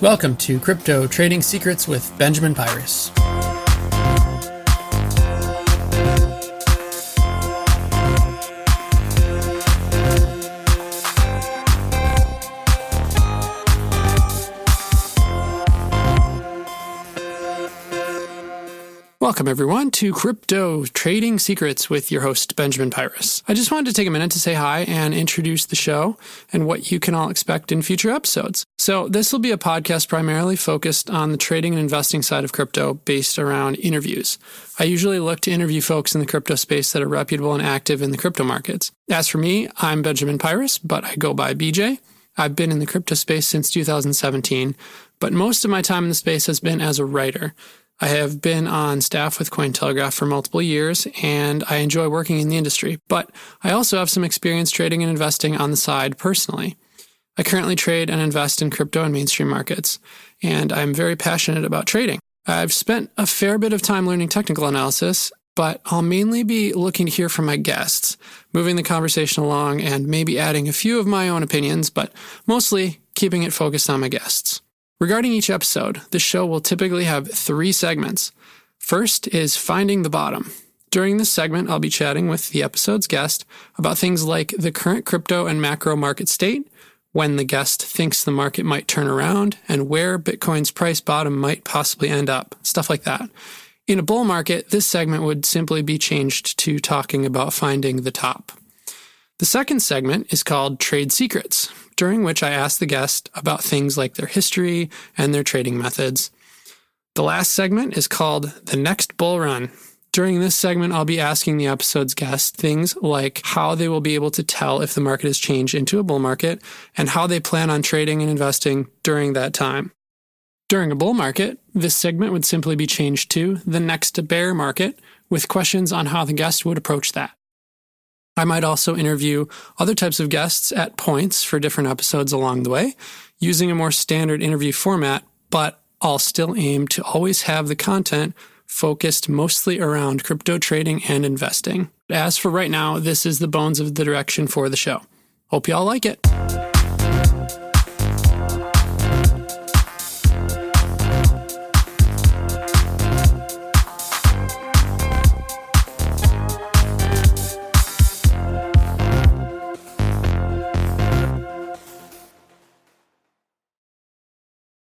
Welcome to Crypto Trading Secrets with Benjamin Pirus. Welcome, everyone, to Crypto Trading Secrets with your host, Benjamin Pirus. I just wanted to take a minute to say hi and introduce the show and what you can all expect in future episodes. So, this will be a podcast primarily focused on the trading and investing side of crypto based around interviews. I usually look to interview folks in the crypto space that are reputable and active in the crypto markets. As for me, I'm Benjamin Pirus, but I go by BJ. I've been in the crypto space since 2017, but most of my time in the space has been as a writer. I have been on staff with Cointelegraph for multiple years and I enjoy working in the industry, but I also have some experience trading and investing on the side personally. I currently trade and invest in crypto and mainstream markets, and I'm very passionate about trading. I've spent a fair bit of time learning technical analysis, but I'll mainly be looking to hear from my guests, moving the conversation along and maybe adding a few of my own opinions, but mostly keeping it focused on my guests. Regarding each episode, the show will typically have three segments. First is Finding the Bottom. During this segment, I'll be chatting with the episode's guest about things like the current crypto and macro market state, when the guest thinks the market might turn around, and where Bitcoin's price bottom might possibly end up, stuff like that. In a bull market, this segment would simply be changed to talking about finding the top. The second segment is called Trade Secrets during which I ask the guest about things like their history and their trading methods. The last segment is called The Next Bull Run. During this segment, I'll be asking the episode's guest things like how they will be able to tell if the market has changed into a bull market and how they plan on trading and investing during that time. During a bull market, this segment would simply be changed to the next bear market with questions on how the guest would approach that. I might also interview other types of guests at points for different episodes along the way, using a more standard interview format, but I'll still aim to always have the content focused mostly around crypto trading and investing. As for right now, this is the bones of the direction for the show. Hope y'all like it.